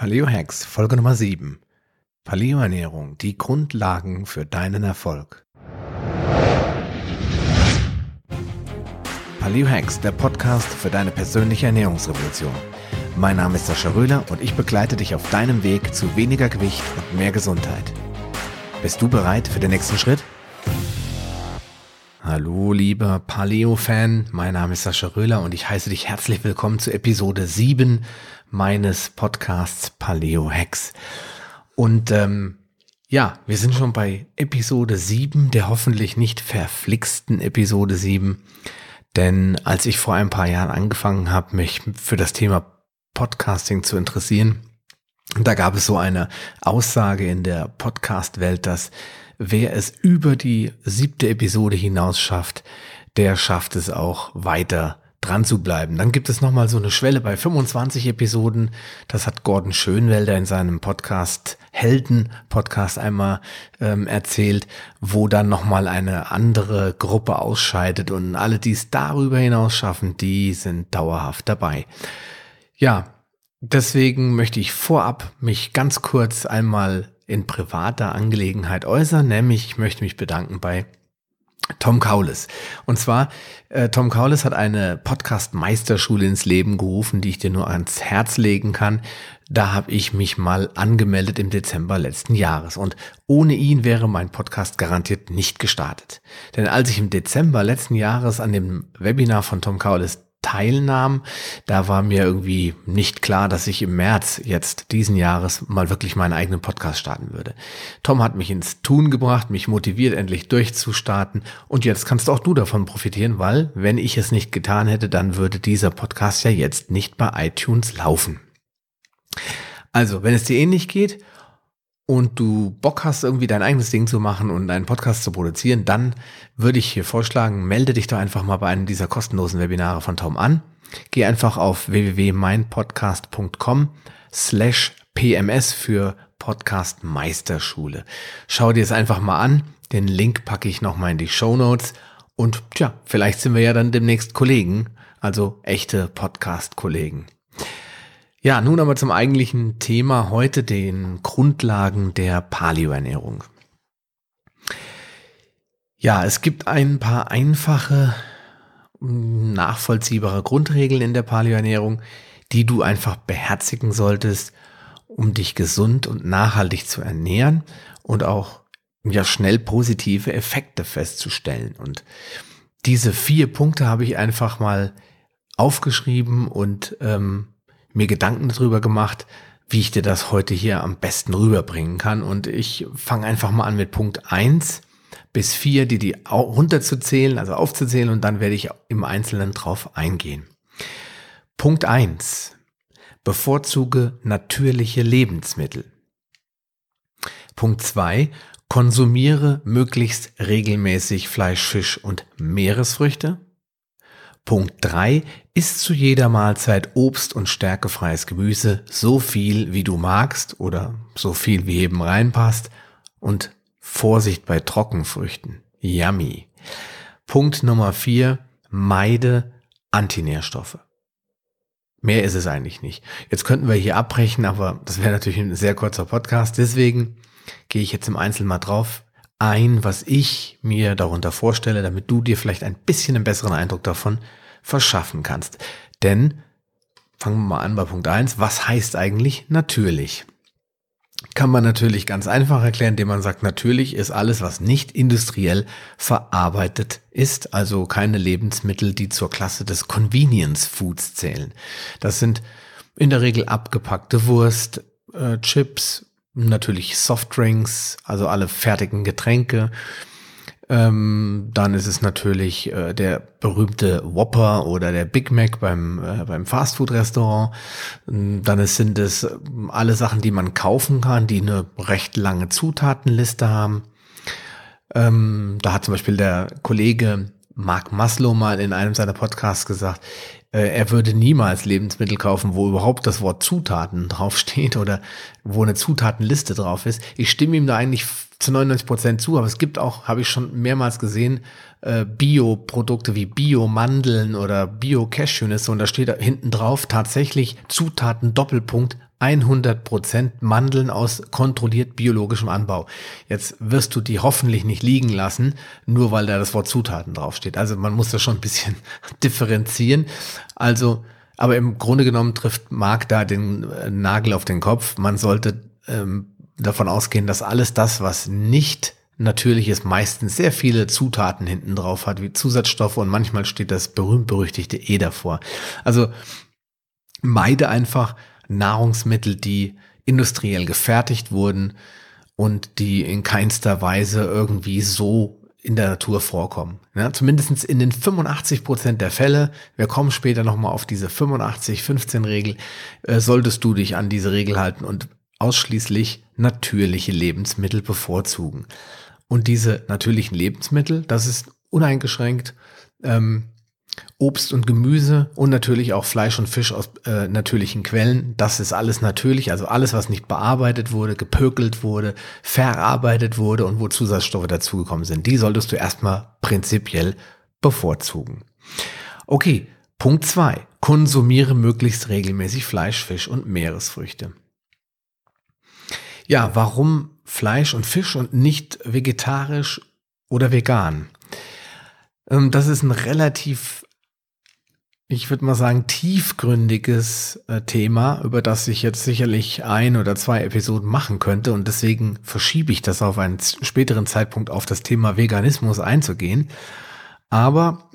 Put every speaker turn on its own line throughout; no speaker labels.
Paleo Hacks, Folge Nummer 7. Paleo Ernährung, die Grundlagen für deinen Erfolg. Paleo Hacks, der Podcast für deine persönliche Ernährungsrevolution. Mein Name ist Sascha Röhler und ich begleite dich auf deinem Weg zu weniger Gewicht und mehr Gesundheit. Bist du bereit für den nächsten Schritt? Hallo, lieber Paleo-Fan. Mein Name ist Sascha Röhler und ich heiße dich herzlich willkommen zu Episode 7 meines Podcasts Paleo Hacks. Und ähm, ja, wir sind schon bei Episode 7, der hoffentlich nicht verflixten Episode 7. Denn als ich vor ein paar Jahren angefangen habe, mich für das Thema Podcasting zu interessieren, da gab es so eine Aussage in der Podcast-Welt, dass wer es über die siebte Episode hinaus schafft, der schafft es auch weiter dran zu bleiben. Dann gibt es nochmal so eine Schwelle bei 25 Episoden. Das hat Gordon Schönwelder in seinem Podcast Helden Podcast einmal ähm, erzählt, wo dann nochmal eine andere Gruppe ausscheidet und alle, die es darüber hinaus schaffen, die sind dauerhaft dabei. Ja, deswegen möchte ich vorab mich ganz kurz einmal in privater Angelegenheit äußern, nämlich ich möchte mich bedanken bei Tom Kaulis. Und zwar, äh, Tom Kaulis hat eine Podcast-Meisterschule ins Leben gerufen, die ich dir nur ans Herz legen kann. Da habe ich mich mal angemeldet im Dezember letzten Jahres. Und ohne ihn wäre mein Podcast garantiert nicht gestartet. Denn als ich im Dezember letzten Jahres an dem Webinar von Tom Kaulis teilnahm, da war mir irgendwie nicht klar, dass ich im März jetzt diesen Jahres mal wirklich meinen eigenen Podcast starten würde. Tom hat mich ins Tun gebracht, mich motiviert, endlich durchzustarten und jetzt kannst auch du davon profitieren, weil wenn ich es nicht getan hätte, dann würde dieser Podcast ja jetzt nicht bei iTunes laufen. Also, wenn es dir ähnlich geht und du Bock hast, irgendwie dein eigenes Ding zu machen und einen Podcast zu produzieren, dann würde ich hier vorschlagen, melde dich doch einfach mal bei einem dieser kostenlosen Webinare von Tom an. Geh einfach auf www.meinpodcast.com slash pms für Podcast Meisterschule. Schau dir es einfach mal an. Den Link packe ich nochmal in die Show Notes. Und tja, vielleicht sind wir ja dann demnächst Kollegen, also echte Podcast-Kollegen. Ja, nun aber zum eigentlichen Thema heute, den Grundlagen der Paleoernährung. Ja, es gibt ein paar einfache, nachvollziehbare Grundregeln in der Paleoernährung, die du einfach beherzigen solltest, um dich gesund und nachhaltig zu ernähren und auch ja schnell positive Effekte festzustellen. Und diese vier Punkte habe ich einfach mal aufgeschrieben und ähm, mir Gedanken darüber gemacht, wie ich dir das heute hier am besten rüberbringen kann. Und ich fange einfach mal an mit Punkt eins bis vier, die die runterzuzählen, also aufzuzählen und dann werde ich im Einzelnen drauf eingehen. Punkt eins: Bevorzuge natürliche Lebensmittel. Punkt zwei: Konsumiere möglichst regelmäßig Fleisch, Fisch und Meeresfrüchte. Punkt 3. Isst zu jeder Mahlzeit Obst und stärkefreies Gemüse so viel wie du magst oder so viel wie eben reinpasst und Vorsicht bei Trockenfrüchten. Yummy. Punkt Nummer 4. Meide Antinährstoffe. Mehr ist es eigentlich nicht. Jetzt könnten wir hier abbrechen, aber das wäre natürlich ein sehr kurzer Podcast. Deswegen gehe ich jetzt im Einzelnen mal drauf ein, was ich mir darunter vorstelle, damit du dir vielleicht ein bisschen einen besseren Eindruck davon verschaffen kannst. Denn, fangen wir mal an bei Punkt eins. was heißt eigentlich natürlich? Kann man natürlich ganz einfach erklären, indem man sagt, natürlich ist alles, was nicht industriell verarbeitet ist, also keine Lebensmittel, die zur Klasse des Convenience Foods zählen. Das sind in der Regel abgepackte Wurst, äh, Chips, natürlich Softdrinks, also alle fertigen Getränke. Ähm, dann ist es natürlich äh, der berühmte Whopper oder der Big Mac beim, äh, beim Fastfood-Restaurant. Ähm, dann ist, sind es ähm, alle Sachen, die man kaufen kann, die eine recht lange Zutatenliste haben. Ähm, da hat zum Beispiel der Kollege Mark Maslow mal in einem seiner Podcasts gesagt, er würde niemals Lebensmittel kaufen, wo überhaupt das Wort Zutaten draufsteht oder wo eine Zutatenliste drauf ist. Ich stimme ihm da eigentlich zu 99 Prozent zu, aber es gibt auch, habe ich schon mehrmals gesehen, äh, Bio-Produkte wie Bio-Mandeln oder Bio-Cashewnüsse und da steht da hinten drauf tatsächlich Zutaten Doppelpunkt 100% Mandeln aus kontrolliert biologischem Anbau. Jetzt wirst du die hoffentlich nicht liegen lassen, nur weil da das Wort Zutaten draufsteht. Also man muss das schon ein bisschen differenzieren. Also, aber im Grunde genommen trifft Marc da den äh, Nagel auf den Kopf. Man sollte ähm, davon ausgehen, dass alles das, was nicht natürlich ist, meistens sehr viele Zutaten hinten drauf hat, wie Zusatzstoffe und manchmal steht das berühmt-berüchtigte E davor. Also meide einfach Nahrungsmittel, die industriell gefertigt wurden und die in keinster Weise irgendwie so in der Natur vorkommen. Ja, zumindest in den 85 Prozent der Fälle, wir kommen später nochmal auf diese 85-15-Regel, äh, solltest du dich an diese Regel halten und ausschließlich natürliche Lebensmittel bevorzugen. Und diese natürlichen Lebensmittel, das ist uneingeschränkt ähm, Obst und Gemüse und natürlich auch Fleisch und Fisch aus äh, natürlichen Quellen. Das ist alles natürlich, also alles, was nicht bearbeitet wurde, gepökelt wurde, verarbeitet wurde und wo Zusatzstoffe dazugekommen sind. Die solltest du erstmal prinzipiell bevorzugen. Okay, Punkt zwei: Konsumiere möglichst regelmäßig Fleisch, Fisch und Meeresfrüchte. Ja, warum Fleisch und Fisch und nicht vegetarisch oder vegan? Ähm, das ist ein relativ, ich würde mal sagen, tiefgründiges äh, Thema, über das ich jetzt sicherlich ein oder zwei Episoden machen könnte. Und deswegen verschiebe ich das auf einen späteren Zeitpunkt auf das Thema Veganismus einzugehen. Aber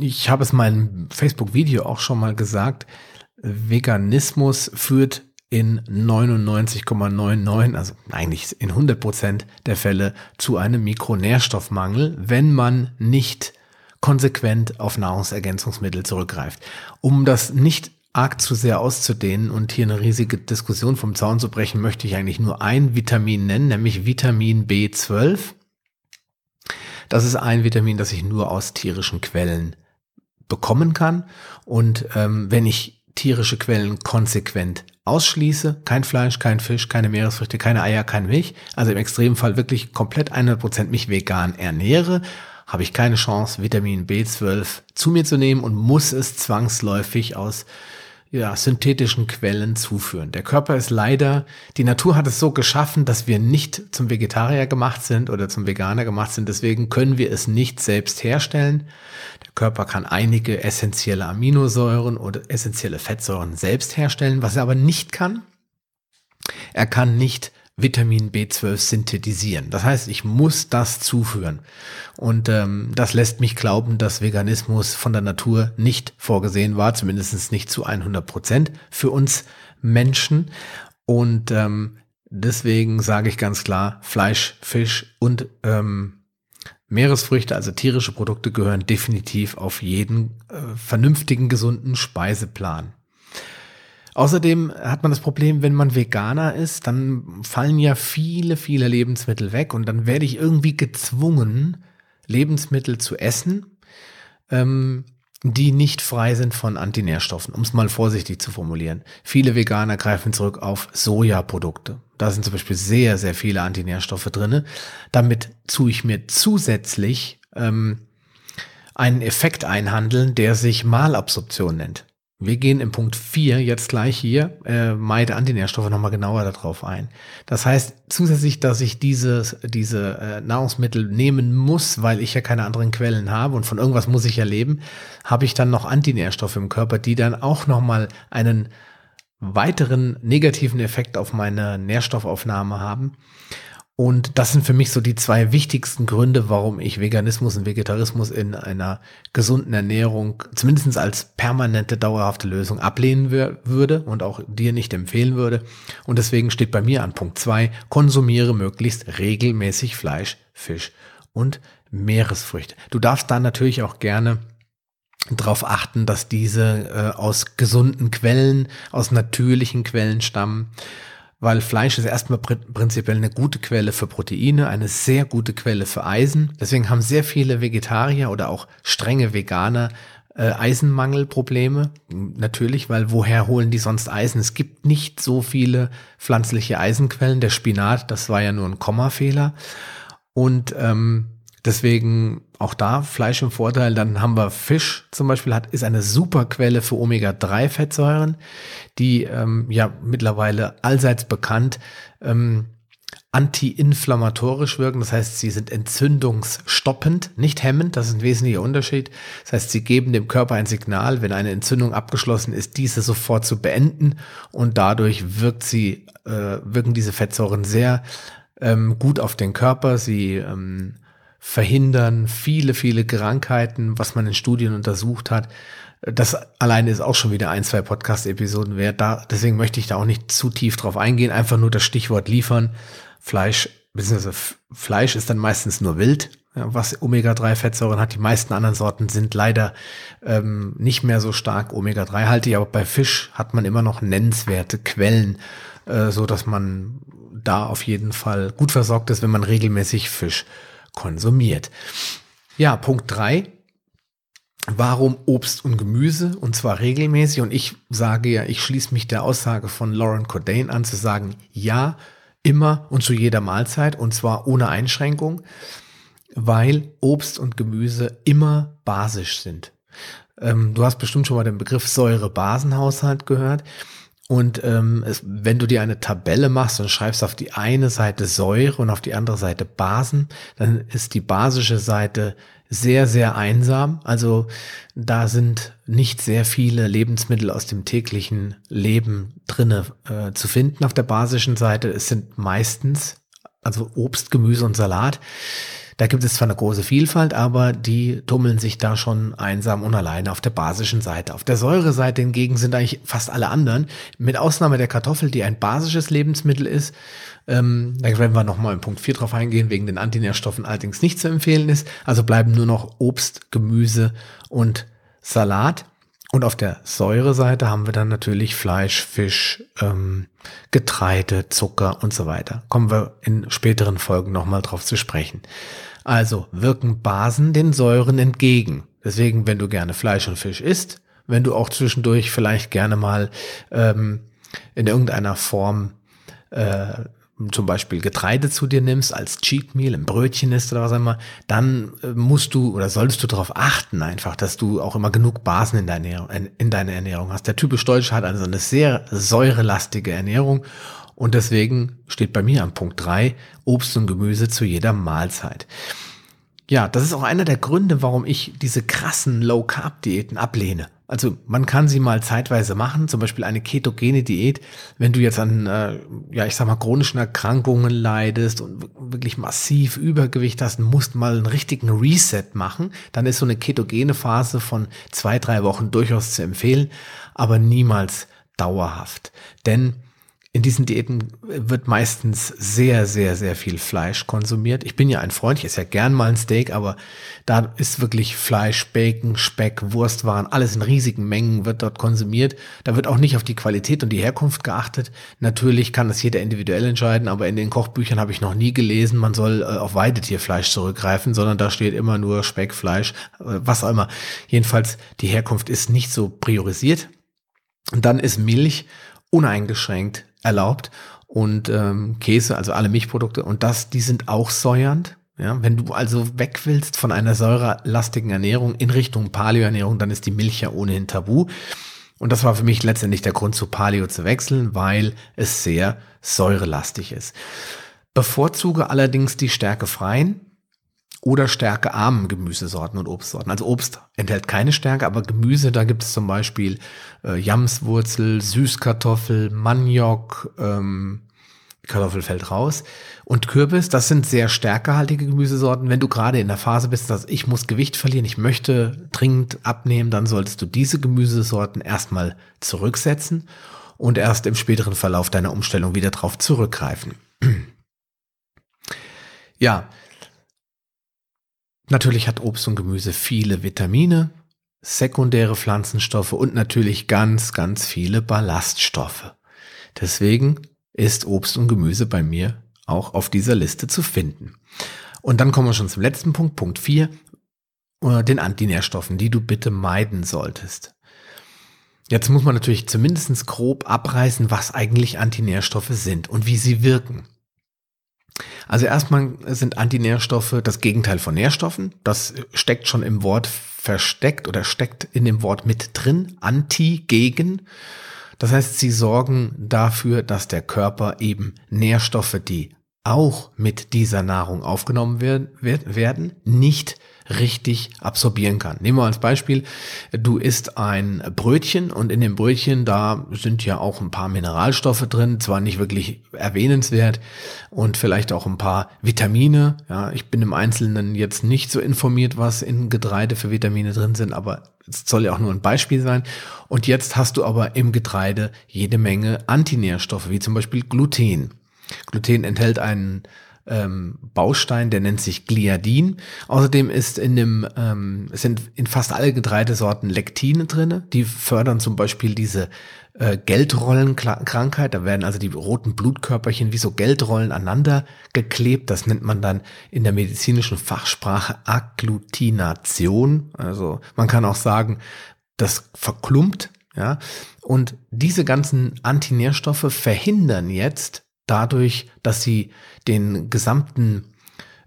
ich habe es in meinem Facebook-Video auch schon mal gesagt, Veganismus führt in 99,99, also eigentlich in 100 Prozent der Fälle zu einem Mikronährstoffmangel, wenn man nicht konsequent auf Nahrungsergänzungsmittel zurückgreift. Um das nicht arg zu sehr auszudehnen und hier eine riesige Diskussion vom Zaun zu brechen, möchte ich eigentlich nur ein Vitamin nennen, nämlich Vitamin B12. Das ist ein Vitamin, das ich nur aus tierischen Quellen bekommen kann. Und ähm, wenn ich tierische Quellen konsequent ausschließe, kein Fleisch, kein Fisch, keine Meeresfrüchte, keine Eier, kein Milch, also im Extremfall wirklich komplett 100% mich vegan ernähre, habe ich keine Chance, Vitamin B12 zu mir zu nehmen und muss es zwangsläufig aus ja, synthetischen Quellen zuführen. Der Körper ist leider, die Natur hat es so geschaffen, dass wir nicht zum Vegetarier gemacht sind oder zum Veganer gemacht sind. Deswegen können wir es nicht selbst herstellen. Der Körper kann einige essentielle Aminosäuren oder essentielle Fettsäuren selbst herstellen. Was er aber nicht kann, er kann nicht Vitamin B12 synthetisieren. Das heißt, ich muss das zuführen. Und ähm, das lässt mich glauben, dass Veganismus von der Natur nicht vorgesehen war, zumindest nicht zu 100 Prozent für uns Menschen. Und ähm, deswegen sage ich ganz klar, Fleisch, Fisch und ähm, Meeresfrüchte, also tierische Produkte, gehören definitiv auf jeden äh, vernünftigen, gesunden Speiseplan. Außerdem hat man das Problem, wenn man Veganer ist, dann fallen ja viele, viele Lebensmittel weg und dann werde ich irgendwie gezwungen, Lebensmittel zu essen, ähm, die nicht frei sind von Antinährstoffen, um es mal vorsichtig zu formulieren. Viele Veganer greifen zurück auf Sojaprodukte. Da sind zum Beispiel sehr, sehr viele Antinährstoffe drinne. Damit tue ich mir zusätzlich ähm, einen Effekt einhandeln, der sich Malabsorption nennt. Wir gehen im Punkt 4 jetzt gleich hier, äh, meide Antinährstoffe nochmal genauer darauf ein. Das heißt, zusätzlich, dass ich dieses, diese äh, Nahrungsmittel nehmen muss, weil ich ja keine anderen Quellen habe und von irgendwas muss ich ja leben, habe ich dann noch Antinährstoffe im Körper, die dann auch nochmal einen weiteren negativen Effekt auf meine Nährstoffaufnahme haben. Und das sind für mich so die zwei wichtigsten Gründe, warum ich Veganismus und Vegetarismus in einer gesunden Ernährung zumindest als permanente, dauerhafte Lösung ablehnen würde und auch dir nicht empfehlen würde. Und deswegen steht bei mir an Punkt zwei: konsumiere möglichst regelmäßig Fleisch, Fisch und Meeresfrüchte. Du darfst dann natürlich auch gerne darauf achten, dass diese äh, aus gesunden Quellen, aus natürlichen Quellen stammen weil Fleisch ist erstmal prinzipiell eine gute Quelle für Proteine, eine sehr gute Quelle für Eisen. Deswegen haben sehr viele Vegetarier oder auch strenge Veganer äh, Eisenmangelprobleme. Natürlich, weil woher holen die sonst Eisen? Es gibt nicht so viele pflanzliche Eisenquellen. Der Spinat, das war ja nur ein Kommafehler. Und ähm, Deswegen auch da Fleisch im Vorteil. Dann haben wir Fisch zum Beispiel, hat, ist eine super Quelle für Omega-3-Fettsäuren, die ähm, ja mittlerweile allseits bekannt ähm, antiinflammatorisch wirken. Das heißt, sie sind entzündungsstoppend, nicht hemmend. Das ist ein wesentlicher Unterschied. Das heißt, sie geben dem Körper ein Signal, wenn eine Entzündung abgeschlossen ist, diese sofort zu beenden. Und dadurch wirkt sie, äh, wirken diese Fettsäuren sehr ähm, gut auf den Körper. Sie ähm, verhindern viele, viele Krankheiten, was man in Studien untersucht hat. Das alleine ist auch schon wieder ein, zwei Podcast-Episoden wert. Da, deswegen möchte ich da auch nicht zu tief drauf eingehen. Einfach nur das Stichwort liefern. Fleisch, beziehungsweise Fleisch ist dann meistens nur wild, was Omega-3-Fettsäuren hat. Die meisten anderen Sorten sind leider ähm, nicht mehr so stark Omega-3-haltig, aber bei Fisch hat man immer noch nennenswerte Quellen, äh, so dass man da auf jeden Fall gut versorgt ist, wenn man regelmäßig Fisch konsumiert. Ja, Punkt drei. Warum Obst und Gemüse? Und zwar regelmäßig. Und ich sage ja, ich schließe mich der Aussage von Lauren Cordain an, zu sagen, ja, immer und zu jeder Mahlzeit und zwar ohne Einschränkung, weil Obst und Gemüse immer basisch sind. Ähm, du hast bestimmt schon mal den Begriff Säure-Basenhaushalt gehört. Und ähm, es, wenn du dir eine Tabelle machst und schreibst auf die eine Seite Säure und auf die andere Seite Basen, dann ist die basische Seite sehr, sehr einsam. Also da sind nicht sehr viele Lebensmittel aus dem täglichen Leben drinne äh, zu finden auf der basischen Seite. Es sind meistens also Obst, Gemüse und Salat. Da gibt es zwar eine große Vielfalt, aber die tummeln sich da schon einsam und alleine auf der basischen Seite. Auf der Säureseite hingegen sind eigentlich fast alle anderen, mit Ausnahme der Kartoffel, die ein basisches Lebensmittel ist. Ähm, da werden wir nochmal in Punkt 4 drauf eingehen, wegen den Antinährstoffen allerdings nicht zu empfehlen ist. Also bleiben nur noch Obst, Gemüse und Salat. Und auf der Säureseite haben wir dann natürlich Fleisch, Fisch, ähm, Getreide, Zucker und so weiter. Kommen wir in späteren Folgen nochmal drauf zu sprechen. Also wirken Basen den Säuren entgegen. Deswegen, wenn du gerne Fleisch und Fisch isst, wenn du auch zwischendurch vielleicht gerne mal ähm, in irgendeiner Form äh, zum Beispiel Getreide zu dir nimmst als Cheat Meal, ein Brötchen ist oder was auch immer, dann äh, musst du oder solltest du darauf achten einfach, dass du auch immer genug Basen in, deiner Ernährung, in deiner Ernährung hast. Der typisch Deutsche hat also eine sehr säurelastige Ernährung und deswegen steht bei mir am Punkt drei Obst und Gemüse zu jeder Mahlzeit. Ja, das ist auch einer der Gründe, warum ich diese krassen Low-Carb-Diäten ablehne. Also man kann sie mal zeitweise machen, zum Beispiel eine ketogene Diät, wenn du jetzt an, äh, ja ich sag mal, chronischen Erkrankungen leidest und wirklich massiv Übergewicht hast und musst mal einen richtigen Reset machen, dann ist so eine ketogene Phase von zwei, drei Wochen durchaus zu empfehlen, aber niemals dauerhaft. Denn in diesen Diäten wird meistens sehr, sehr, sehr viel Fleisch konsumiert. Ich bin ja ein Freund, ich esse ja gern mal ein Steak, aber da ist wirklich Fleisch, Bacon, Speck, Wurstwaren, alles in riesigen Mengen wird dort konsumiert. Da wird auch nicht auf die Qualität und die Herkunft geachtet. Natürlich kann das jeder individuell entscheiden, aber in den Kochbüchern habe ich noch nie gelesen, man soll äh, auf Weidetierfleisch zurückgreifen, sondern da steht immer nur Speck, Fleisch, äh, was auch immer. Jedenfalls, die Herkunft ist nicht so priorisiert. Und dann ist Milch uneingeschränkt erlaubt und ähm, Käse, also alle Milchprodukte und das, die sind auch säuernd. Ja, wenn du also weg willst von einer säurelastigen Ernährung in Richtung Paleo-Ernährung, dann ist die Milch ja ohnehin tabu. Und das war für mich letztendlich der Grund zu Paleo zu wechseln, weil es sehr säurelastig ist. Bevorzuge allerdings die stärkefreien oder stärkearmen Gemüsesorten und Obstsorten. Also Obst enthält keine Stärke, aber Gemüse, da gibt es zum Beispiel äh, Jamswurzel, Süßkartoffel, Maniok, ähm, Kartoffel fällt raus. Und Kürbis, das sind sehr stärkehaltige Gemüsesorten. Wenn du gerade in der Phase bist, dass ich muss Gewicht verlieren, ich möchte dringend abnehmen, dann solltest du diese Gemüsesorten erstmal zurücksetzen und erst im späteren Verlauf deiner Umstellung wieder drauf zurückgreifen. ja, Natürlich hat Obst und Gemüse viele Vitamine, sekundäre Pflanzenstoffe und natürlich ganz, ganz viele Ballaststoffe. Deswegen ist Obst und Gemüse bei mir auch auf dieser Liste zu finden. Und dann kommen wir schon zum letzten Punkt, Punkt 4, äh, den Antinährstoffen, die du bitte meiden solltest. Jetzt muss man natürlich zumindest grob abreißen, was eigentlich Antinährstoffe sind und wie sie wirken. Also erstmal sind Antinährstoffe das Gegenteil von Nährstoffen. Das steckt schon im Wort versteckt oder steckt in dem Wort mit drin. Anti, gegen. Das heißt, sie sorgen dafür, dass der Körper eben Nährstoffe, die auch mit dieser Nahrung aufgenommen werden, nicht richtig absorbieren kann. Nehmen wir als Beispiel, du isst ein Brötchen und in dem Brötchen, da sind ja auch ein paar Mineralstoffe drin, zwar nicht wirklich erwähnenswert und vielleicht auch ein paar Vitamine. Ja, ich bin im Einzelnen jetzt nicht so informiert, was in Getreide für Vitamine drin sind, aber es soll ja auch nur ein Beispiel sein. Und jetzt hast du aber im Getreide jede Menge Antinährstoffe, wie zum Beispiel Gluten. Gluten enthält einen ähm, Baustein, der nennt sich Gliadin. Außerdem ist in dem, ähm, sind in fast alle Getreidesorten Lektine drinne. Die fördern zum Beispiel diese äh, Geldrollenkrankheit. Da werden also die roten Blutkörperchen wie so Geldrollen aneinander geklebt. Das nennt man dann in der medizinischen Fachsprache Agglutination. Also man kann auch sagen, das verklumpt. Ja, und diese ganzen Antinährstoffe verhindern jetzt dadurch, dass sie den gesamten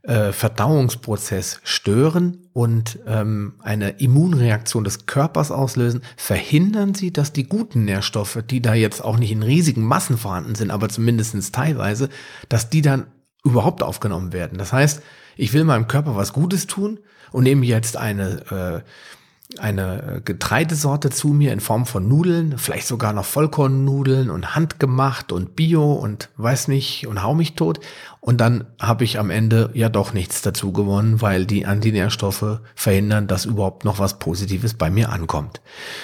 äh, Verdauungsprozess stören und ähm, eine Immunreaktion des Körpers auslösen, verhindern sie, dass die guten Nährstoffe, die da jetzt auch nicht in riesigen Massen vorhanden sind, aber zumindest teilweise, dass die dann überhaupt aufgenommen werden. Das heißt, ich will meinem Körper was Gutes tun und nehme jetzt eine äh, eine äh, Getreidesorte zu mir in Form von Nudeln, vielleicht sogar noch Vollkornnudeln und handgemacht und Bio und weiß nicht und hau mich tot. Und dann habe ich am Ende ja doch nichts dazu gewonnen, weil die Antinährstoffe verhindern, dass überhaupt noch was Positives bei mir ankommt.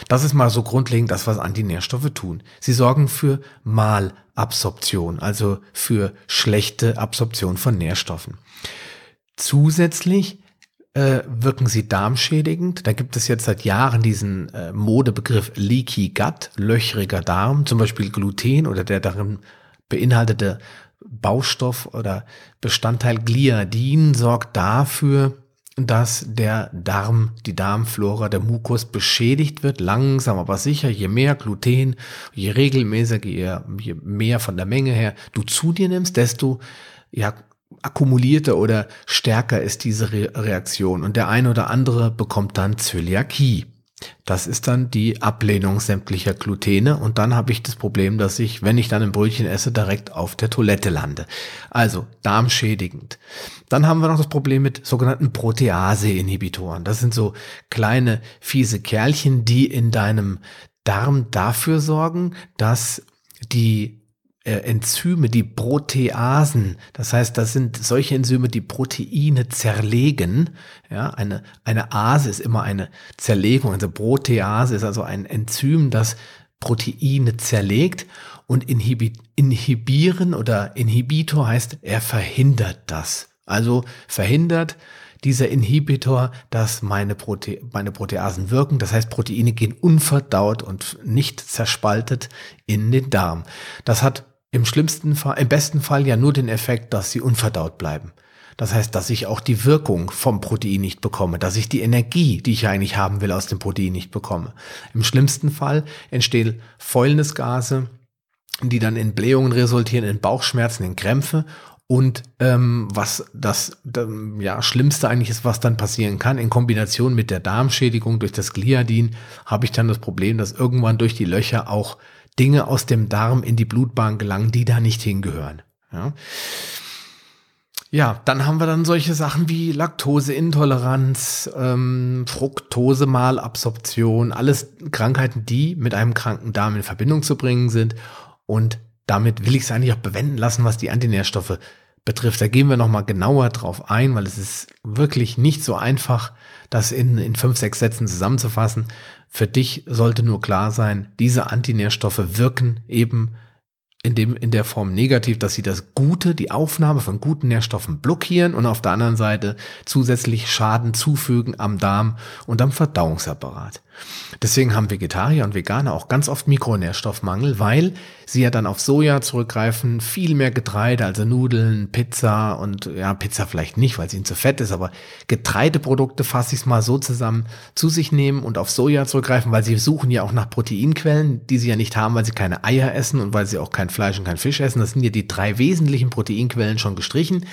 Das ist mal so grundlegend das, was Antinährstoffe tun. Sie sorgen für Malabsorption, also für schlechte Absorption von Nährstoffen. Zusätzlich äh, wirken sie darmschädigend. Da gibt es jetzt seit Jahren diesen äh, Modebegriff Leaky Gut, löchriger Darm, zum Beispiel Gluten oder der darin beinhaltete Baustoff oder Bestandteil Gliadin sorgt dafür, dass der Darm, die Darmflora, der Mukus beschädigt wird, langsam aber sicher, je mehr Gluten, je regelmäßiger, je mehr von der Menge her du zu dir nimmst, desto ja, akkumulierter oder stärker ist diese Re Reaktion und der eine oder andere bekommt dann Zöliakie. Das ist dann die Ablehnung sämtlicher Glutene und dann habe ich das Problem, dass ich, wenn ich dann ein Brötchen esse, direkt auf der Toilette lande. Also darmschädigend. Dann haben wir noch das Problem mit sogenannten Protease-Inhibitoren. Das sind so kleine fiese Kerlchen, die in deinem Darm dafür sorgen, dass die Enzyme, die Proteasen. Das heißt, das sind solche Enzyme, die Proteine zerlegen. Ja, eine, eine Ase ist immer eine Zerlegung. Also Protease ist also ein Enzym, das Proteine zerlegt und inhibi inhibieren oder Inhibitor heißt, er verhindert das. Also verhindert dieser Inhibitor, dass meine, Prote meine Proteasen wirken. Das heißt, Proteine gehen unverdaut und nicht zerspaltet in den Darm. Das hat im schlimmsten Fall, im besten Fall ja nur den Effekt, dass sie unverdaut bleiben. Das heißt, dass ich auch die Wirkung vom Protein nicht bekomme, dass ich die Energie, die ich eigentlich haben will, aus dem Protein nicht bekomme. Im schlimmsten Fall entstehen Fäulnisgase, die dann in Blähungen resultieren, in Bauchschmerzen, in Krämpfe. Und ähm, was das ähm, ja, Schlimmste eigentlich ist, was dann passieren kann, in Kombination mit der Darmschädigung durch das Gliadin, habe ich dann das Problem, dass irgendwann durch die Löcher auch Dinge aus dem Darm in die Blutbahn gelangen, die da nicht hingehören. Ja. Ja, dann haben wir dann solche Sachen wie Laktoseintoleranz, ähm, Fructosemalabsorption, alles Krankheiten, die mit einem kranken Darm in Verbindung zu bringen sind. Und damit will ich es eigentlich auch bewenden lassen, was die Antinährstoffe betrifft. Da gehen wir nochmal genauer drauf ein, weil es ist wirklich nicht so einfach, das in, in fünf, sechs Sätzen zusammenzufassen. Für dich sollte nur klar sein, diese Antinährstoffe wirken eben in, dem, in der Form negativ, dass sie das Gute, die Aufnahme von guten Nährstoffen blockieren und auf der anderen Seite zusätzlich Schaden zufügen am Darm und am Verdauungsapparat. Deswegen haben Vegetarier und Veganer auch ganz oft Mikronährstoffmangel, weil sie ja dann auf Soja zurückgreifen, viel mehr Getreide, also Nudeln, Pizza und ja, Pizza vielleicht nicht, weil sie ihnen zu fett ist, aber Getreideprodukte, fasse ich es mal so zusammen, zu sich nehmen und auf Soja zurückgreifen, weil sie suchen ja auch nach Proteinquellen, die sie ja nicht haben, weil sie keine Eier essen und weil sie auch kein Fleisch und kein Fisch essen. Das sind ja die drei wesentlichen Proteinquellen schon gestrichen.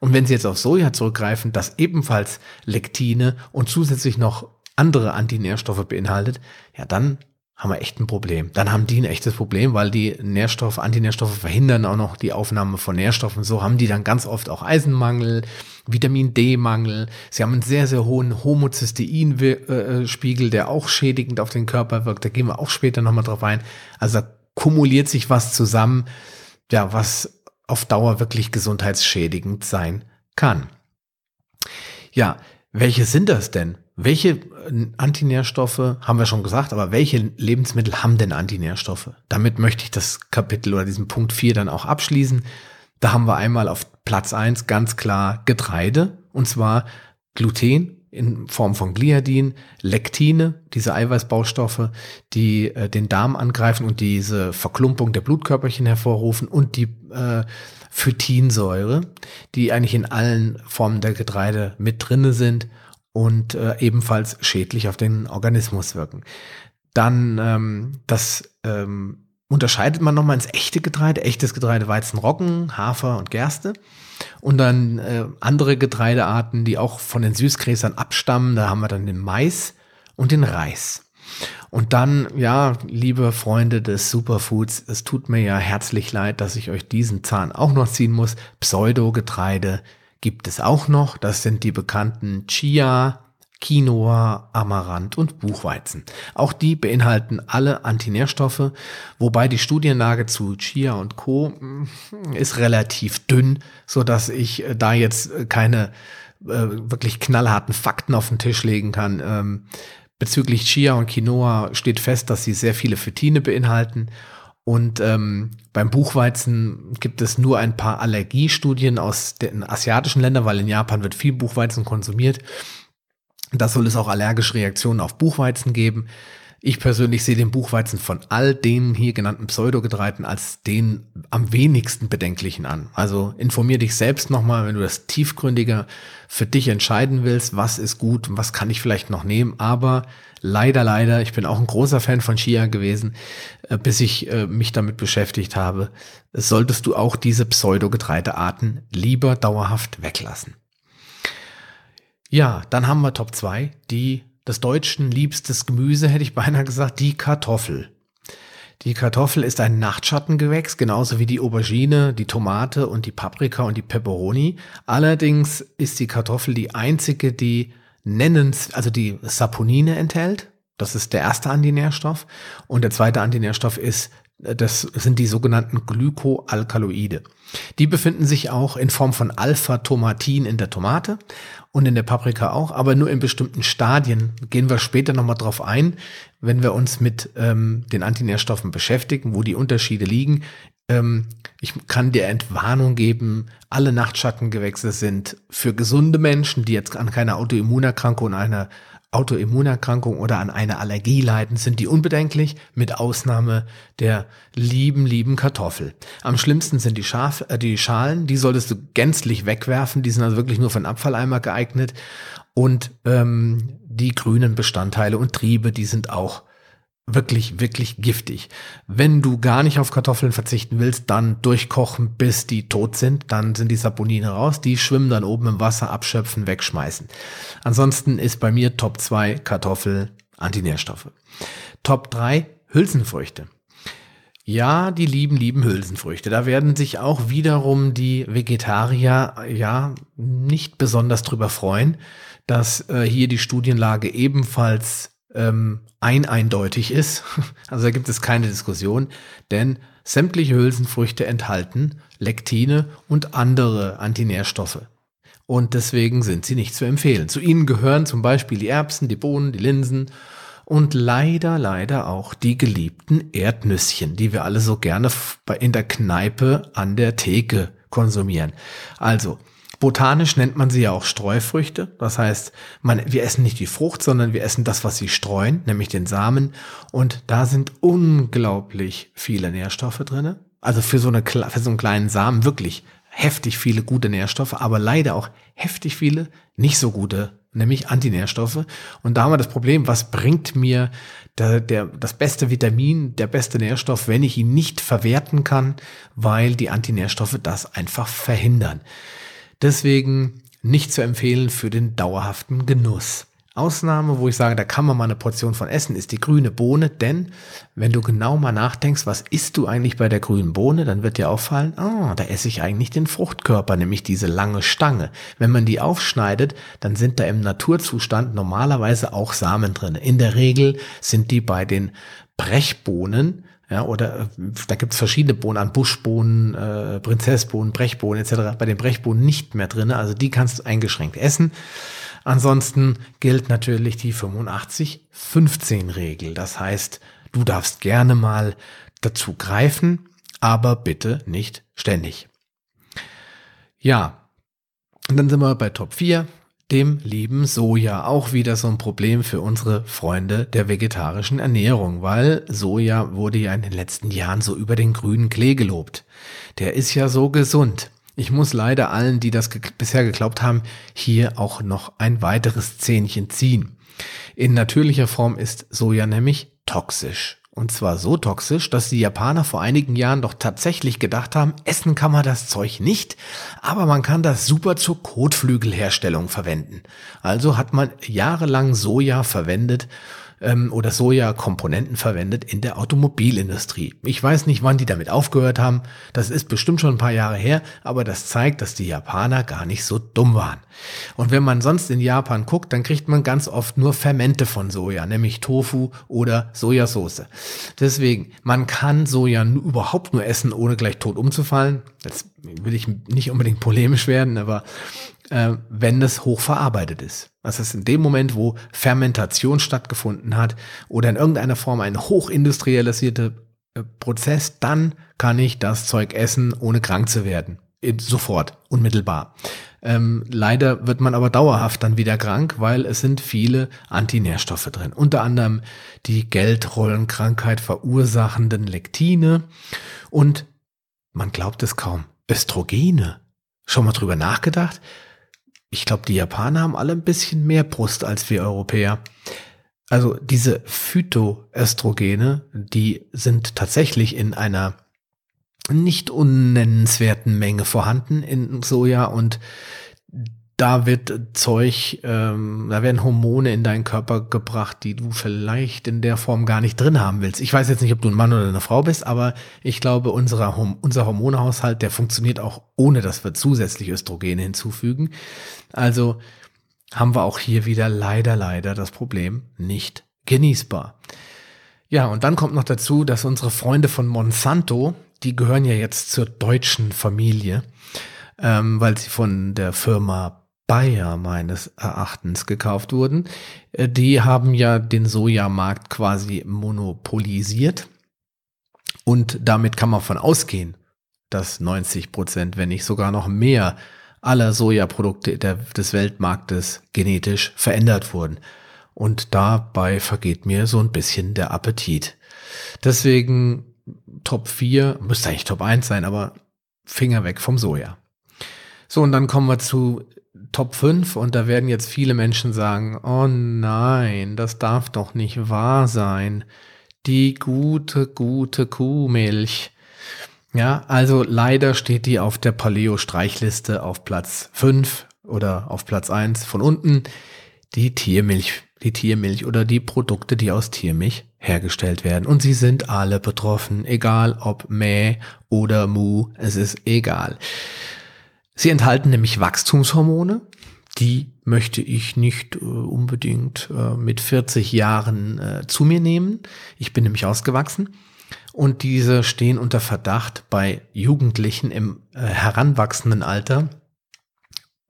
Und wenn Sie jetzt auf Soja zurückgreifen, das ebenfalls Lektine und zusätzlich noch andere Antinährstoffe beinhaltet, ja, dann haben wir echt ein Problem. Dann haben die ein echtes Problem, weil die Nährstoffe, Antinährstoffe verhindern auch noch die Aufnahme von Nährstoffen. So haben die dann ganz oft auch Eisenmangel, Vitamin D-Mangel. Sie haben einen sehr, sehr hohen Homozystein-Spiegel, der auch schädigend auf den Körper wirkt. Da gehen wir auch später nochmal drauf ein. Also da kumuliert sich was zusammen, ja, was auf Dauer wirklich gesundheitsschädigend sein kann. Ja, welche sind das denn? Welche äh, Antinährstoffe haben wir schon gesagt, aber welche Lebensmittel haben denn Antinährstoffe? Damit möchte ich das Kapitel oder diesen Punkt 4 dann auch abschließen. Da haben wir einmal auf Platz 1 ganz klar Getreide und zwar Gluten in Form von Gliadin, Lektine, diese Eiweißbaustoffe, die äh, den Darm angreifen und diese Verklumpung der Blutkörperchen hervorrufen und die äh, Phytinsäure, die eigentlich in allen Formen der Getreide mit drinne sind und äh, ebenfalls schädlich auf den Organismus wirken. Dann ähm, das ähm, unterscheidet man nochmal ins echte Getreide, echtes Getreide, Weizen, Roggen, Hafer und Gerste. Und dann äh, andere Getreidearten, die auch von den Süßgräsern abstammen. Da haben wir dann den Mais und den Reis. Und dann, ja, liebe Freunde des Superfoods, es tut mir ja herzlich leid, dass ich euch diesen Zahn auch noch ziehen muss. Pseudogetreide, gibt es auch noch. Das sind die bekannten Chia, Quinoa, Amaranth und Buchweizen. Auch die beinhalten alle Antinährstoffe, wobei die Studienlage zu Chia und Co. Hm, ist relativ dünn, so dass ich äh, da jetzt äh, keine äh, wirklich knallharten Fakten auf den Tisch legen kann. Ähm, bezüglich Chia und Quinoa steht fest, dass sie sehr viele Phytine beinhalten und ähm, beim Buchweizen gibt es nur ein paar Allergiestudien aus den asiatischen Ländern, weil in Japan wird viel Buchweizen konsumiert. Da soll es auch allergische Reaktionen auf Buchweizen geben. Ich persönlich sehe den Buchweizen von all den hier genannten Pseudogetreiden als den am wenigsten bedenklichen an. Also informier dich selbst nochmal, wenn du das tiefgründiger für dich entscheiden willst, was ist gut und was kann ich vielleicht noch nehmen. Aber leider, leider, ich bin auch ein großer Fan von Chia gewesen, äh, bis ich äh, mich damit beschäftigt habe, solltest du auch diese Pseudogetreidearten lieber dauerhaft weglassen. Ja, dann haben wir Top 2, die des Deutschen liebstes Gemüse, hätte ich beinahe gesagt, die Kartoffel. Die Kartoffel ist ein Nachtschattengewächs, genauso wie die Aubergine, die Tomate und die Paprika und die Peperoni. Allerdings ist die Kartoffel die einzige, die nennens, also die Saponine enthält. Das ist der erste Antinährstoff. Und der zweite Antinährstoff ist, das sind die sogenannten Glykoalkaloide. Die befinden sich auch in Form von Alpha-Tomatin in der Tomate und in der Paprika auch, aber nur in bestimmten Stadien. Gehen wir später nochmal drauf ein, wenn wir uns mit ähm, den Antinährstoffen beschäftigen, wo die Unterschiede liegen. Ähm, ich kann dir Entwarnung geben, alle Nachtschattengewächse sind für gesunde Menschen, die jetzt an keiner Autoimmunerkrankung und einer Autoimmunerkrankung oder an einer Allergie leiden, sind die unbedenklich, mit Ausnahme der lieben, lieben Kartoffel. Am schlimmsten sind die, Schaf, äh, die Schalen, die solltest du gänzlich wegwerfen, die sind also wirklich nur für einen Abfalleimer geeignet. Und ähm, die grünen Bestandteile und Triebe, die sind auch wirklich, wirklich giftig. Wenn du gar nicht auf Kartoffeln verzichten willst, dann durchkochen, bis die tot sind. Dann sind die Saponine raus. Die schwimmen dann oben im Wasser, abschöpfen, wegschmeißen. Ansonsten ist bei mir Top 2 Kartoffel, Antinährstoffe. Top 3 Hülsenfrüchte. Ja, die lieben, lieben Hülsenfrüchte. Da werden sich auch wiederum die Vegetarier ja nicht besonders drüber freuen, dass äh, hier die Studienlage ebenfalls ähm, ein eindeutig ist. Also da gibt es keine Diskussion, denn sämtliche Hülsenfrüchte enthalten Lektine und andere Antinährstoffe. Und deswegen sind sie nicht zu empfehlen. Zu ihnen gehören zum Beispiel die Erbsen, die Bohnen, die Linsen und leider, leider auch die geliebten Erdnüsschen, die wir alle so gerne in der Kneipe an der Theke konsumieren. Also, Botanisch nennt man sie ja auch Streufrüchte. Das heißt, man, wir essen nicht die Frucht, sondern wir essen das, was sie streuen, nämlich den Samen. Und da sind unglaublich viele Nährstoffe drinne. Also für so, eine, für so einen kleinen Samen wirklich heftig viele gute Nährstoffe, aber leider auch heftig viele nicht so gute, nämlich Antinährstoffe. Und da haben wir das Problem, was bringt mir der, der, das beste Vitamin, der beste Nährstoff, wenn ich ihn nicht verwerten kann, weil die Antinährstoffe das einfach verhindern. Deswegen nicht zu empfehlen für den dauerhaften Genuss. Ausnahme, wo ich sage, da kann man mal eine Portion von essen, ist die grüne Bohne, denn wenn du genau mal nachdenkst, was isst du eigentlich bei der grünen Bohne, dann wird dir auffallen, ah, da esse ich eigentlich den Fruchtkörper, nämlich diese lange Stange. Wenn man die aufschneidet, dann sind da im Naturzustand normalerweise auch Samen drin. In der Regel sind die bei den Brechbohnen ja, oder äh, da gibt's verschiedene Bohnen an Buschbohnen, äh, Prinzessbohnen, Brechbohnen etc. Bei den Brechbohnen nicht mehr drin, also die kannst du eingeschränkt essen. Ansonsten gilt natürlich die 85-15-Regel. Das heißt, du darfst gerne mal dazu greifen, aber bitte nicht ständig. Ja, und dann sind wir bei Top 4 dem lieben Soja. Auch wieder so ein Problem für unsere Freunde der vegetarischen Ernährung, weil Soja wurde ja in den letzten Jahren so über den grünen Klee gelobt. Der ist ja so gesund. Ich muss leider allen, die das ge bisher geglaubt haben, hier auch noch ein weiteres Zähnchen ziehen. In natürlicher Form ist Soja nämlich toxisch. Und zwar so toxisch, dass die Japaner vor einigen Jahren doch tatsächlich gedacht haben, essen kann man das Zeug nicht, aber man kann das super zur Kotflügelherstellung verwenden. Also hat man jahrelang Soja verwendet ähm, oder Soja-Komponenten verwendet in der Automobilindustrie. Ich weiß nicht, wann die damit aufgehört haben. Das ist bestimmt schon ein paar Jahre her, aber das zeigt, dass die Japaner gar nicht so dumm waren. Und wenn man sonst in Japan guckt, dann kriegt man ganz oft nur Fermente von Soja, nämlich Tofu oder Sojasauce. Deswegen, man kann Soja überhaupt nur essen, ohne gleich tot umzufallen. Jetzt will ich nicht unbedingt polemisch werden, aber äh, wenn es hochverarbeitet ist. Das ist in dem Moment, wo Fermentation stattgefunden hat oder in irgendeiner Form ein hochindustrialisierter äh, Prozess, dann kann ich das Zeug essen, ohne krank zu werden. Sofort, unmittelbar. Ähm, leider wird man aber dauerhaft dann wieder krank, weil es sind viele Antinährstoffe drin. Unter anderem die Geldrollenkrankheit verursachenden Lektine und man glaubt es kaum, Östrogene. Schon mal drüber nachgedacht? Ich glaube, die Japaner haben alle ein bisschen mehr Brust als wir Europäer. Also diese Phytoöstrogene, die sind tatsächlich in einer nicht unnennenswerten Menge vorhanden in Soja und da wird Zeug, ähm, da werden Hormone in deinen Körper gebracht, die du vielleicht in der Form gar nicht drin haben willst. Ich weiß jetzt nicht, ob du ein Mann oder eine Frau bist, aber ich glaube, unsere, unser Hormonhaushalt, der funktioniert auch ohne, dass wir zusätzlich Östrogene hinzufügen. Also haben wir auch hier wieder leider, leider das Problem nicht genießbar. Ja, und dann kommt noch dazu, dass unsere Freunde von Monsanto, die gehören ja jetzt zur deutschen Familie, ähm, weil sie von der Firma Bayer meines Erachtens gekauft wurden. Äh, die haben ja den Sojamarkt quasi monopolisiert. Und damit kann man von ausgehen, dass 90 Prozent, wenn nicht sogar noch mehr aller Sojaprodukte der, des Weltmarktes genetisch verändert wurden. Und dabei vergeht mir so ein bisschen der Appetit. Deswegen Top 4, müsste eigentlich Top 1 sein, aber Finger weg vom Soja. So, und dann kommen wir zu Top 5 und da werden jetzt viele Menschen sagen, oh nein, das darf doch nicht wahr sein. Die gute, gute Kuhmilch. Ja, also leider steht die auf der Paleo-Streichliste auf Platz 5 oder auf Platz 1 von unten. Die Tiermilch, die Tiermilch oder die Produkte, die aus Tiermilch hergestellt werden. Und sie sind alle betroffen, egal ob Mäh oder Mu, es ist egal. Sie enthalten nämlich Wachstumshormone. Die möchte ich nicht äh, unbedingt äh, mit 40 Jahren äh, zu mir nehmen. Ich bin nämlich ausgewachsen. Und diese stehen unter Verdacht bei Jugendlichen im äh, heranwachsenden Alter.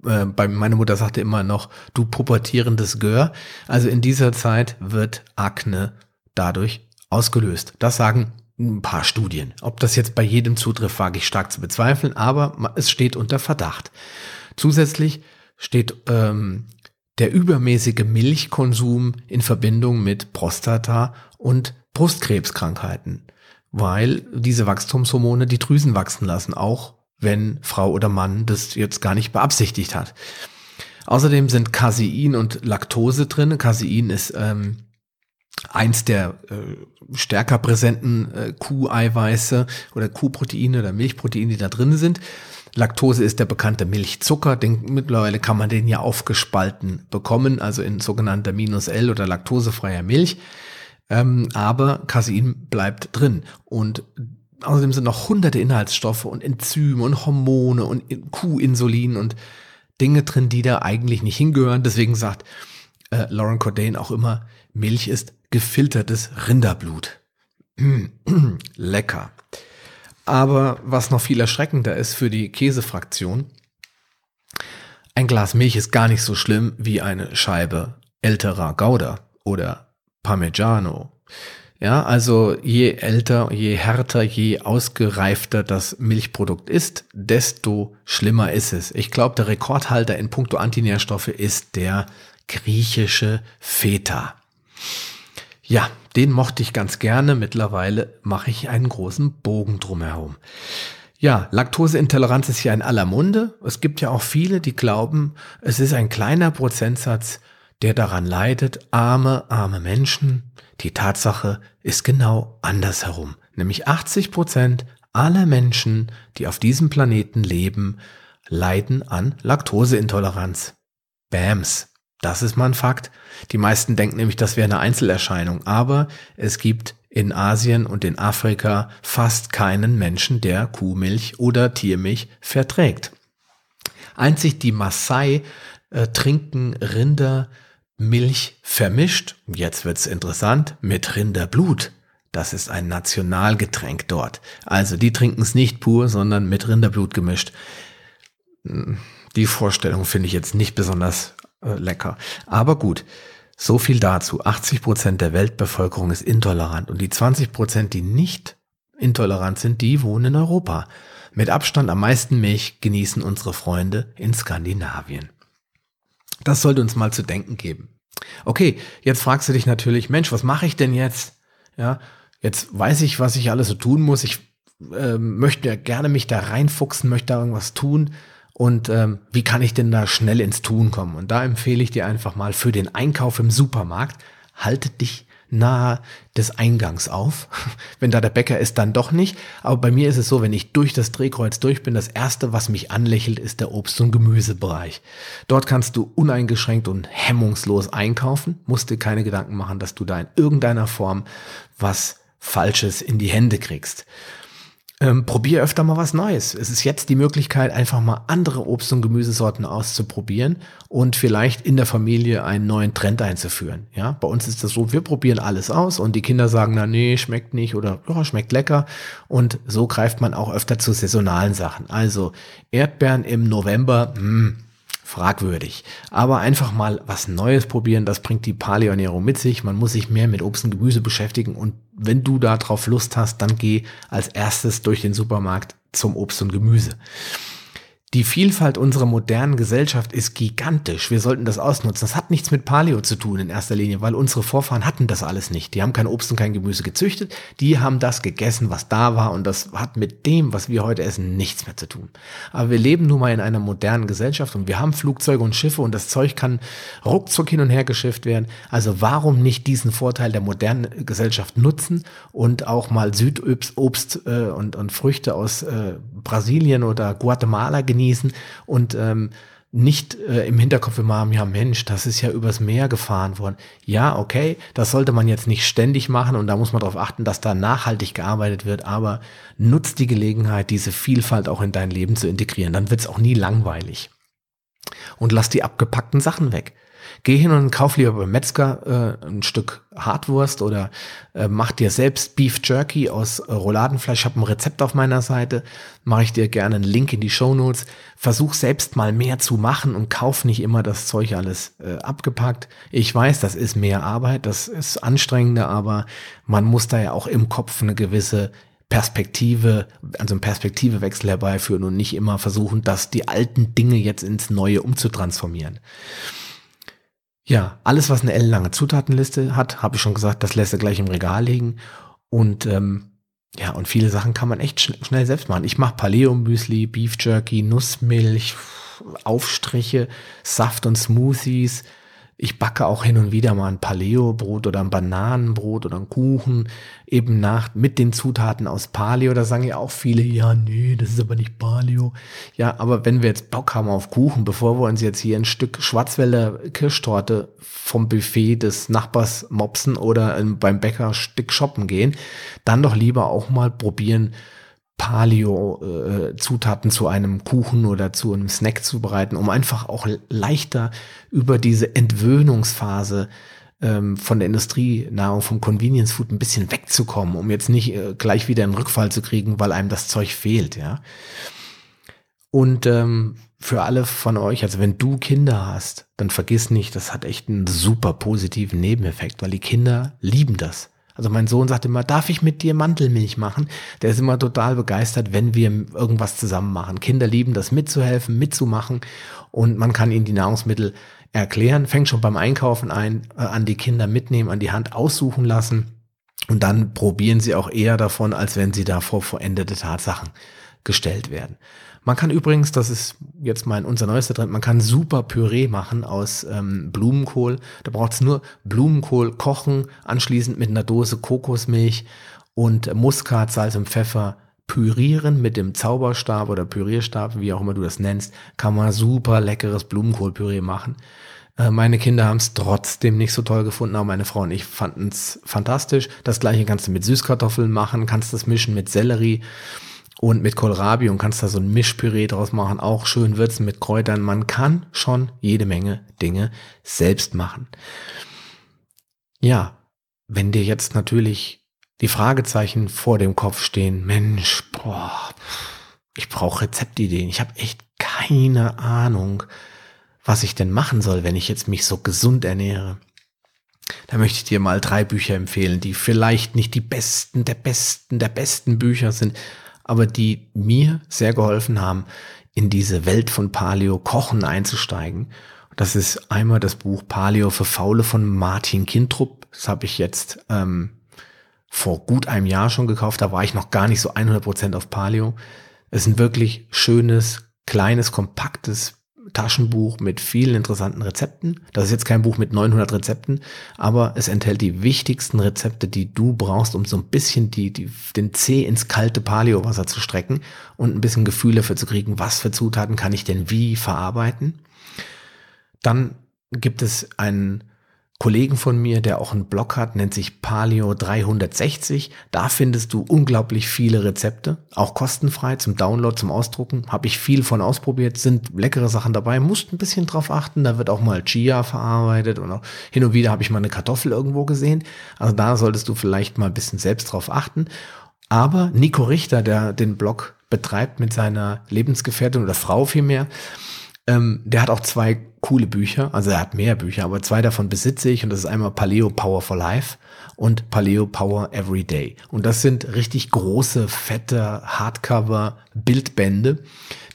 Äh, bei, meine Mutter sagte immer noch, du pubertierendes Gör. Also in dieser Zeit wird Akne dadurch ausgelöst. Das sagen ein paar Studien. Ob das jetzt bei jedem zutrifft, wage ich stark zu bezweifeln, aber es steht unter Verdacht. Zusätzlich steht ähm, der übermäßige Milchkonsum in Verbindung mit Prostata und Brustkrebskrankheiten, weil diese Wachstumshormone die Drüsen wachsen lassen, auch wenn Frau oder Mann das jetzt gar nicht beabsichtigt hat. Außerdem sind Casein und Laktose drin. Casein ist ähm, eins der äh, stärker präsenten äh, Kuheiweiße oder Kuhproteine oder Milchproteine, die da drin sind. Laktose ist der bekannte Milchzucker, den, mittlerweile kann man den ja aufgespalten bekommen, also in sogenannter Minus L oder laktosefreier Milch. Ähm, aber Casein bleibt drin und außerdem sind noch hunderte Inhaltsstoffe und Enzyme und Hormone und Kuhinsulin und Dinge drin, die da eigentlich nicht hingehören. Deswegen sagt äh, Lauren Cordain auch immer, Milch ist gefiltertes Rinderblut. Lecker. Aber was noch viel erschreckender ist für die Käsefraktion, ein Glas Milch ist gar nicht so schlimm wie eine Scheibe älterer Gouda oder Parmigiano. Ja, also je älter, je härter, je ausgereifter das Milchprodukt ist, desto schlimmer ist es. Ich glaube, der Rekordhalter in puncto Antinährstoffe ist der griechische Feta. Ja, den mochte ich ganz gerne. Mittlerweile mache ich einen großen Bogen drumherum. Ja, Laktoseintoleranz ist ja in aller Munde. Es gibt ja auch viele, die glauben, es ist ein kleiner Prozentsatz, der daran leidet. Arme, arme Menschen. Die Tatsache ist genau andersherum. Nämlich 80 Prozent aller Menschen, die auf diesem Planeten leben, leiden an Laktoseintoleranz. Bams. Das ist mal ein Fakt. Die meisten denken nämlich, das wäre eine Einzelerscheinung. Aber es gibt in Asien und in Afrika fast keinen Menschen, der Kuhmilch oder Tiermilch verträgt. Einzig die Maasai äh, trinken Rindermilch vermischt, jetzt wird's interessant, mit Rinderblut. Das ist ein Nationalgetränk dort. Also die trinken es nicht pur, sondern mit Rinderblut gemischt. Hm, die Vorstellung finde ich jetzt nicht besonders äh, lecker. Aber gut, so viel dazu. 80 Prozent der Weltbevölkerung ist intolerant und die 20 Prozent, die nicht intolerant sind, die wohnen in Europa. Mit Abstand am meisten Milch genießen unsere Freunde in Skandinavien. Das sollte uns mal zu denken geben. Okay, jetzt fragst du dich natürlich, Mensch, was mache ich denn jetzt? Ja, jetzt weiß ich, was ich alles so tun muss. Ich äh, möchte gerne mich da reinfuchsen, möchte da irgendwas tun und ähm, wie kann ich denn da schnell ins Tun kommen? Und da empfehle ich dir einfach mal für den Einkauf im Supermarkt, halte dich nahe des Eingangs auf. Wenn da der Bäcker ist, dann doch nicht. Aber bei mir ist es so, wenn ich durch das Drehkreuz durch bin, das erste, was mich anlächelt, ist der Obst- und Gemüsebereich. Dort kannst du uneingeschränkt und hemmungslos einkaufen, musst dir keine Gedanken machen, dass du da in irgendeiner Form was Falsches in die Hände kriegst. Ähm, probier öfter mal was Neues. Es ist jetzt die Möglichkeit, einfach mal andere Obst- und Gemüsesorten auszuprobieren und vielleicht in der Familie einen neuen Trend einzuführen. Ja, bei uns ist das so, wir probieren alles aus und die Kinder sagen, na nee, schmeckt nicht oder ja, schmeckt lecker. Und so greift man auch öfter zu saisonalen Sachen. Also Erdbeeren im November, mh, hm, fragwürdig. Aber einfach mal was Neues probieren, das bringt die Paleoernährung mit sich. Man muss sich mehr mit Obst und Gemüse beschäftigen und wenn du darauf Lust hast, dann geh als erstes durch den Supermarkt zum Obst und Gemüse. Die Vielfalt unserer modernen Gesellschaft ist gigantisch. Wir sollten das ausnutzen. Das hat nichts mit Paleo zu tun in erster Linie, weil unsere Vorfahren hatten das alles nicht. Die haben kein Obst und kein Gemüse gezüchtet. Die haben das gegessen, was da war. Und das hat mit dem, was wir heute essen, nichts mehr zu tun. Aber wir leben nun mal in einer modernen Gesellschaft und wir haben Flugzeuge und Schiffe und das Zeug kann ruckzuck hin und her geschifft werden. Also warum nicht diesen Vorteil der modernen Gesellschaft nutzen und auch mal Südobst äh, und, und Früchte aus äh, Brasilien oder Guatemala genießen? Genießen und ähm, nicht äh, im Hinterkopf immer haben, ja Mensch, das ist ja übers Meer gefahren worden. Ja, okay, das sollte man jetzt nicht ständig machen und da muss man darauf achten, dass da nachhaltig gearbeitet wird, aber nutzt die Gelegenheit, diese Vielfalt auch in dein Leben zu integrieren. Dann wird es auch nie langweilig. Und lass die abgepackten Sachen weg. Geh hin und kauf lieber beim Metzger äh, ein Stück Hartwurst oder äh, mach dir selbst Beef Jerky aus äh, Rouladenfleisch. Ich habe ein Rezept auf meiner Seite, mache ich dir gerne einen Link in die Show Notes. Versuch selbst mal mehr zu machen und kauf nicht immer das Zeug alles äh, abgepackt. Ich weiß, das ist mehr Arbeit, das ist anstrengender, aber man muss da ja auch im Kopf eine gewisse Perspektive, also einen Perspektivewechsel herbeiführen und nicht immer versuchen, dass die alten Dinge jetzt ins Neue umzutransformieren. Ja, alles, was eine ellenlange Zutatenliste hat, habe ich schon gesagt, das lässt er gleich im Regal liegen. Und ähm, ja, und viele Sachen kann man echt schn schnell selbst machen. Ich mache Paleo-Müsli, Beef Jerky, Nussmilch, Aufstriche, Saft und Smoothies, ich backe auch hin und wieder mal ein Paleo-Brot oder ein Bananenbrot oder einen Kuchen eben nach mit den Zutaten aus Paleo. Da sagen ja auch viele, ja, nee, das ist aber nicht Paleo. Ja, aber wenn wir jetzt Bock haben auf Kuchen, bevor wir uns jetzt hier ein Stück Schwarzwälder Kirschtorte vom Buffet des Nachbars mopsen oder beim Bäcker Stück shoppen gehen, dann doch lieber auch mal probieren, Paleo-Zutaten zu einem Kuchen oder zu einem Snack zubereiten, um einfach auch leichter über diese Entwöhnungsphase ähm, von der Industrienahrung, vom Convenience Food ein bisschen wegzukommen, um jetzt nicht äh, gleich wieder einen Rückfall zu kriegen, weil einem das Zeug fehlt, ja. Und ähm, für alle von euch, also wenn du Kinder hast, dann vergiss nicht, das hat echt einen super positiven Nebeneffekt, weil die Kinder lieben das. Also mein Sohn sagt immer, darf ich mit dir Mantelmilch machen? Der ist immer total begeistert, wenn wir irgendwas zusammen machen. Kinder lieben das mitzuhelfen, mitzumachen und man kann ihnen die Nahrungsmittel erklären, fängt schon beim Einkaufen ein, äh, an die Kinder mitnehmen, an die Hand aussuchen lassen und dann probieren sie auch eher davon, als wenn sie da vor vollendete Tatsachen gestellt werden. Man kann übrigens, das ist jetzt mein unser neuester Trend, man kann super Püree machen aus ähm, Blumenkohl. Da braucht es nur Blumenkohl kochen, anschließend mit einer Dose Kokosmilch und Muskat, Salz und Pfeffer pürieren mit dem Zauberstab oder Pürierstab, wie auch immer du das nennst, kann man super leckeres Blumenkohlpüree machen. Äh, meine Kinder haben es trotzdem nicht so toll gefunden, aber meine Frau und ich fanden es fantastisch. Das gleiche kannst du mit Süßkartoffeln machen, kannst das mischen mit Sellerie und mit Kohlrabi und kannst da so ein Mischpüree draus machen, auch schön würzen mit Kräutern. Man kann schon jede Menge Dinge selbst machen. Ja, wenn dir jetzt natürlich die Fragezeichen vor dem Kopf stehen, Mensch, boah, ich brauche Rezeptideen. Ich habe echt keine Ahnung, was ich denn machen soll, wenn ich jetzt mich so gesund ernähre. Da möchte ich dir mal drei Bücher empfehlen, die vielleicht nicht die besten der besten der besten Bücher sind, aber die mir sehr geholfen haben, in diese Welt von Paleo Kochen einzusteigen. Das ist einmal das Buch Paleo für Faule von Martin Kintrup. Das habe ich jetzt ähm, vor gut einem Jahr schon gekauft. Da war ich noch gar nicht so 100% auf Paleo. Es ist ein wirklich schönes, kleines, kompaktes Taschenbuch mit vielen interessanten Rezepten. Das ist jetzt kein Buch mit 900 Rezepten, aber es enthält die wichtigsten Rezepte, die du brauchst, um so ein bisschen die, die, den Zeh ins kalte Paleo-Wasser zu strecken und ein bisschen Gefühl dafür zu kriegen, was für Zutaten kann ich denn wie verarbeiten. Dann gibt es einen Kollegen von mir, der auch einen Blog hat, nennt sich Paleo 360. Da findest du unglaublich viele Rezepte, auch kostenfrei zum Download, zum Ausdrucken. Habe ich viel von ausprobiert, sind leckere Sachen dabei, musst ein bisschen drauf achten. Da wird auch mal Chia verarbeitet und auch hin und wieder habe ich mal eine Kartoffel irgendwo gesehen. Also da solltest du vielleicht mal ein bisschen selbst drauf achten. Aber Nico Richter, der den Blog betreibt mit seiner Lebensgefährtin oder Frau vielmehr, ähm, der hat auch zwei coole Bücher, also er hat mehr Bücher, aber zwei davon besitze ich und das ist einmal Paleo Power for Life und Paleo Power Every Day. Und das sind richtig große, fette Hardcover Bildbände.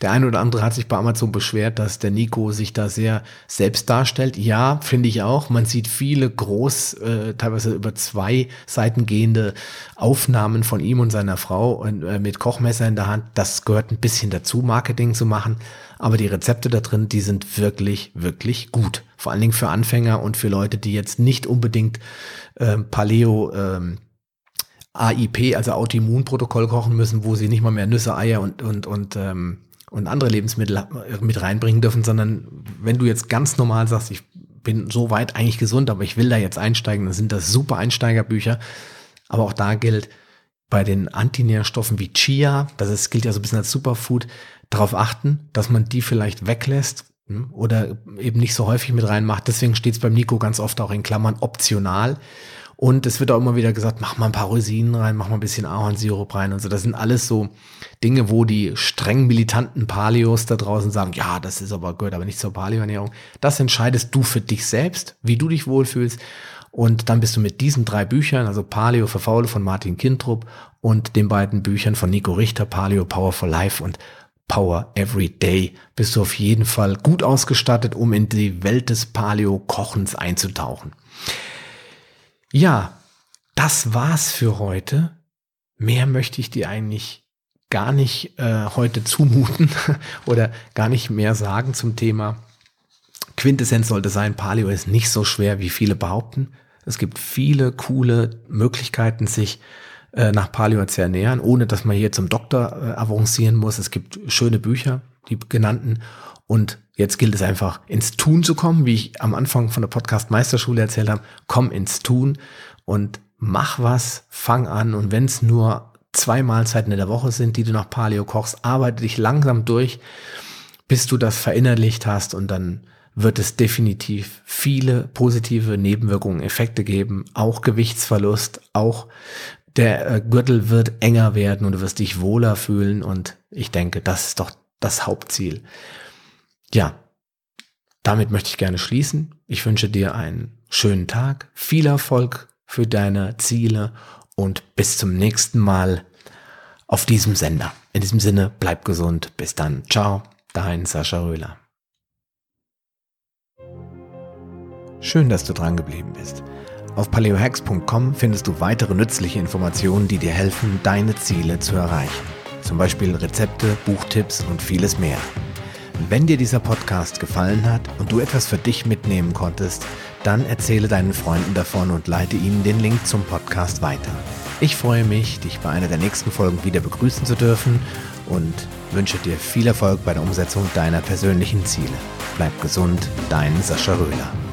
Der eine oder andere hat sich bei Amazon beschwert, dass der Nico sich da sehr selbst darstellt. Ja, finde ich auch. Man sieht viele groß, äh, teilweise über zwei Seiten gehende Aufnahmen von ihm und seiner Frau und, äh, mit Kochmesser in der Hand. Das gehört ein bisschen dazu, Marketing zu machen. Aber die Rezepte da drin, die sind wirklich, wirklich gut. Vor allen Dingen für Anfänger und für Leute, die jetzt nicht unbedingt ähm, Paleo ähm, AIP, also Autoimmunprotokoll kochen müssen, wo sie nicht mal mehr Nüsse, Eier und, und, und, ähm, und andere Lebensmittel mit reinbringen dürfen, sondern wenn du jetzt ganz normal sagst, ich bin so weit eigentlich gesund, aber ich will da jetzt einsteigen, dann sind das super Einsteigerbücher. Aber auch da gilt, bei den Antinährstoffen wie Chia, das ist, gilt ja so ein bisschen als Superfood, darauf achten, dass man die vielleicht weglässt hm, oder eben nicht so häufig mit reinmacht. Deswegen steht es beim Nico ganz oft auch in Klammern optional. Und es wird auch immer wieder gesagt, mach mal ein paar Rosinen rein, mach mal ein bisschen Ahornsirup rein und so. Das sind alles so Dinge, wo die streng militanten Paleos da draußen sagen, ja, das ist aber gehört aber nicht zur Paleo-Ernährung. Das entscheidest du für dich selbst, wie du dich wohlfühlst. Und dann bist du mit diesen drei Büchern, also Paleo für Faule von Martin Kintrup und den beiden Büchern von Nico Richter, Paleo Power for Life und Power Every Day, bist du auf jeden Fall gut ausgestattet, um in die Welt des Paleo-Kochens einzutauchen. Ja, das war's für heute. Mehr möchte ich dir eigentlich gar nicht äh, heute zumuten oder gar nicht mehr sagen zum Thema. Quintessenz sollte sein, Paleo ist nicht so schwer, wie viele behaupten. Es gibt viele coole Möglichkeiten, sich äh, nach Paleo zu ernähren, ohne dass man hier zum Doktor äh, avancieren muss. Es gibt schöne Bücher, die genannten. Und jetzt gilt es einfach, ins Tun zu kommen, wie ich am Anfang von der Podcast Meisterschule erzählt habe. Komm ins Tun und mach was, fang an. Und wenn es nur zwei Mahlzeiten in der Woche sind, die du nach Paleo kochst, arbeite dich langsam durch, bis du das verinnerlicht hast und dann wird es definitiv viele positive Nebenwirkungen, Effekte geben, auch Gewichtsverlust, auch der äh, Gürtel wird enger werden und du wirst dich wohler fühlen und ich denke, das ist doch das Hauptziel. Ja, damit möchte ich gerne schließen. Ich wünsche dir einen schönen Tag, viel Erfolg für deine Ziele und bis zum nächsten Mal auf diesem Sender. In diesem Sinne, bleib gesund. Bis dann. Ciao, dein Sascha Röhler. Schön, dass du dran geblieben bist. Auf paleohacks.com findest du weitere nützliche Informationen, die dir helfen, deine Ziele zu erreichen. Zum Beispiel Rezepte, Buchtipps und vieles mehr. Wenn dir dieser Podcast gefallen hat und du etwas für dich mitnehmen konntest, dann erzähle deinen Freunden davon und leite ihnen den Link zum Podcast weiter. Ich freue mich, dich bei einer der nächsten Folgen wieder begrüßen zu dürfen und wünsche dir viel Erfolg bei der Umsetzung deiner persönlichen Ziele. Bleib gesund, dein Sascha Röhler.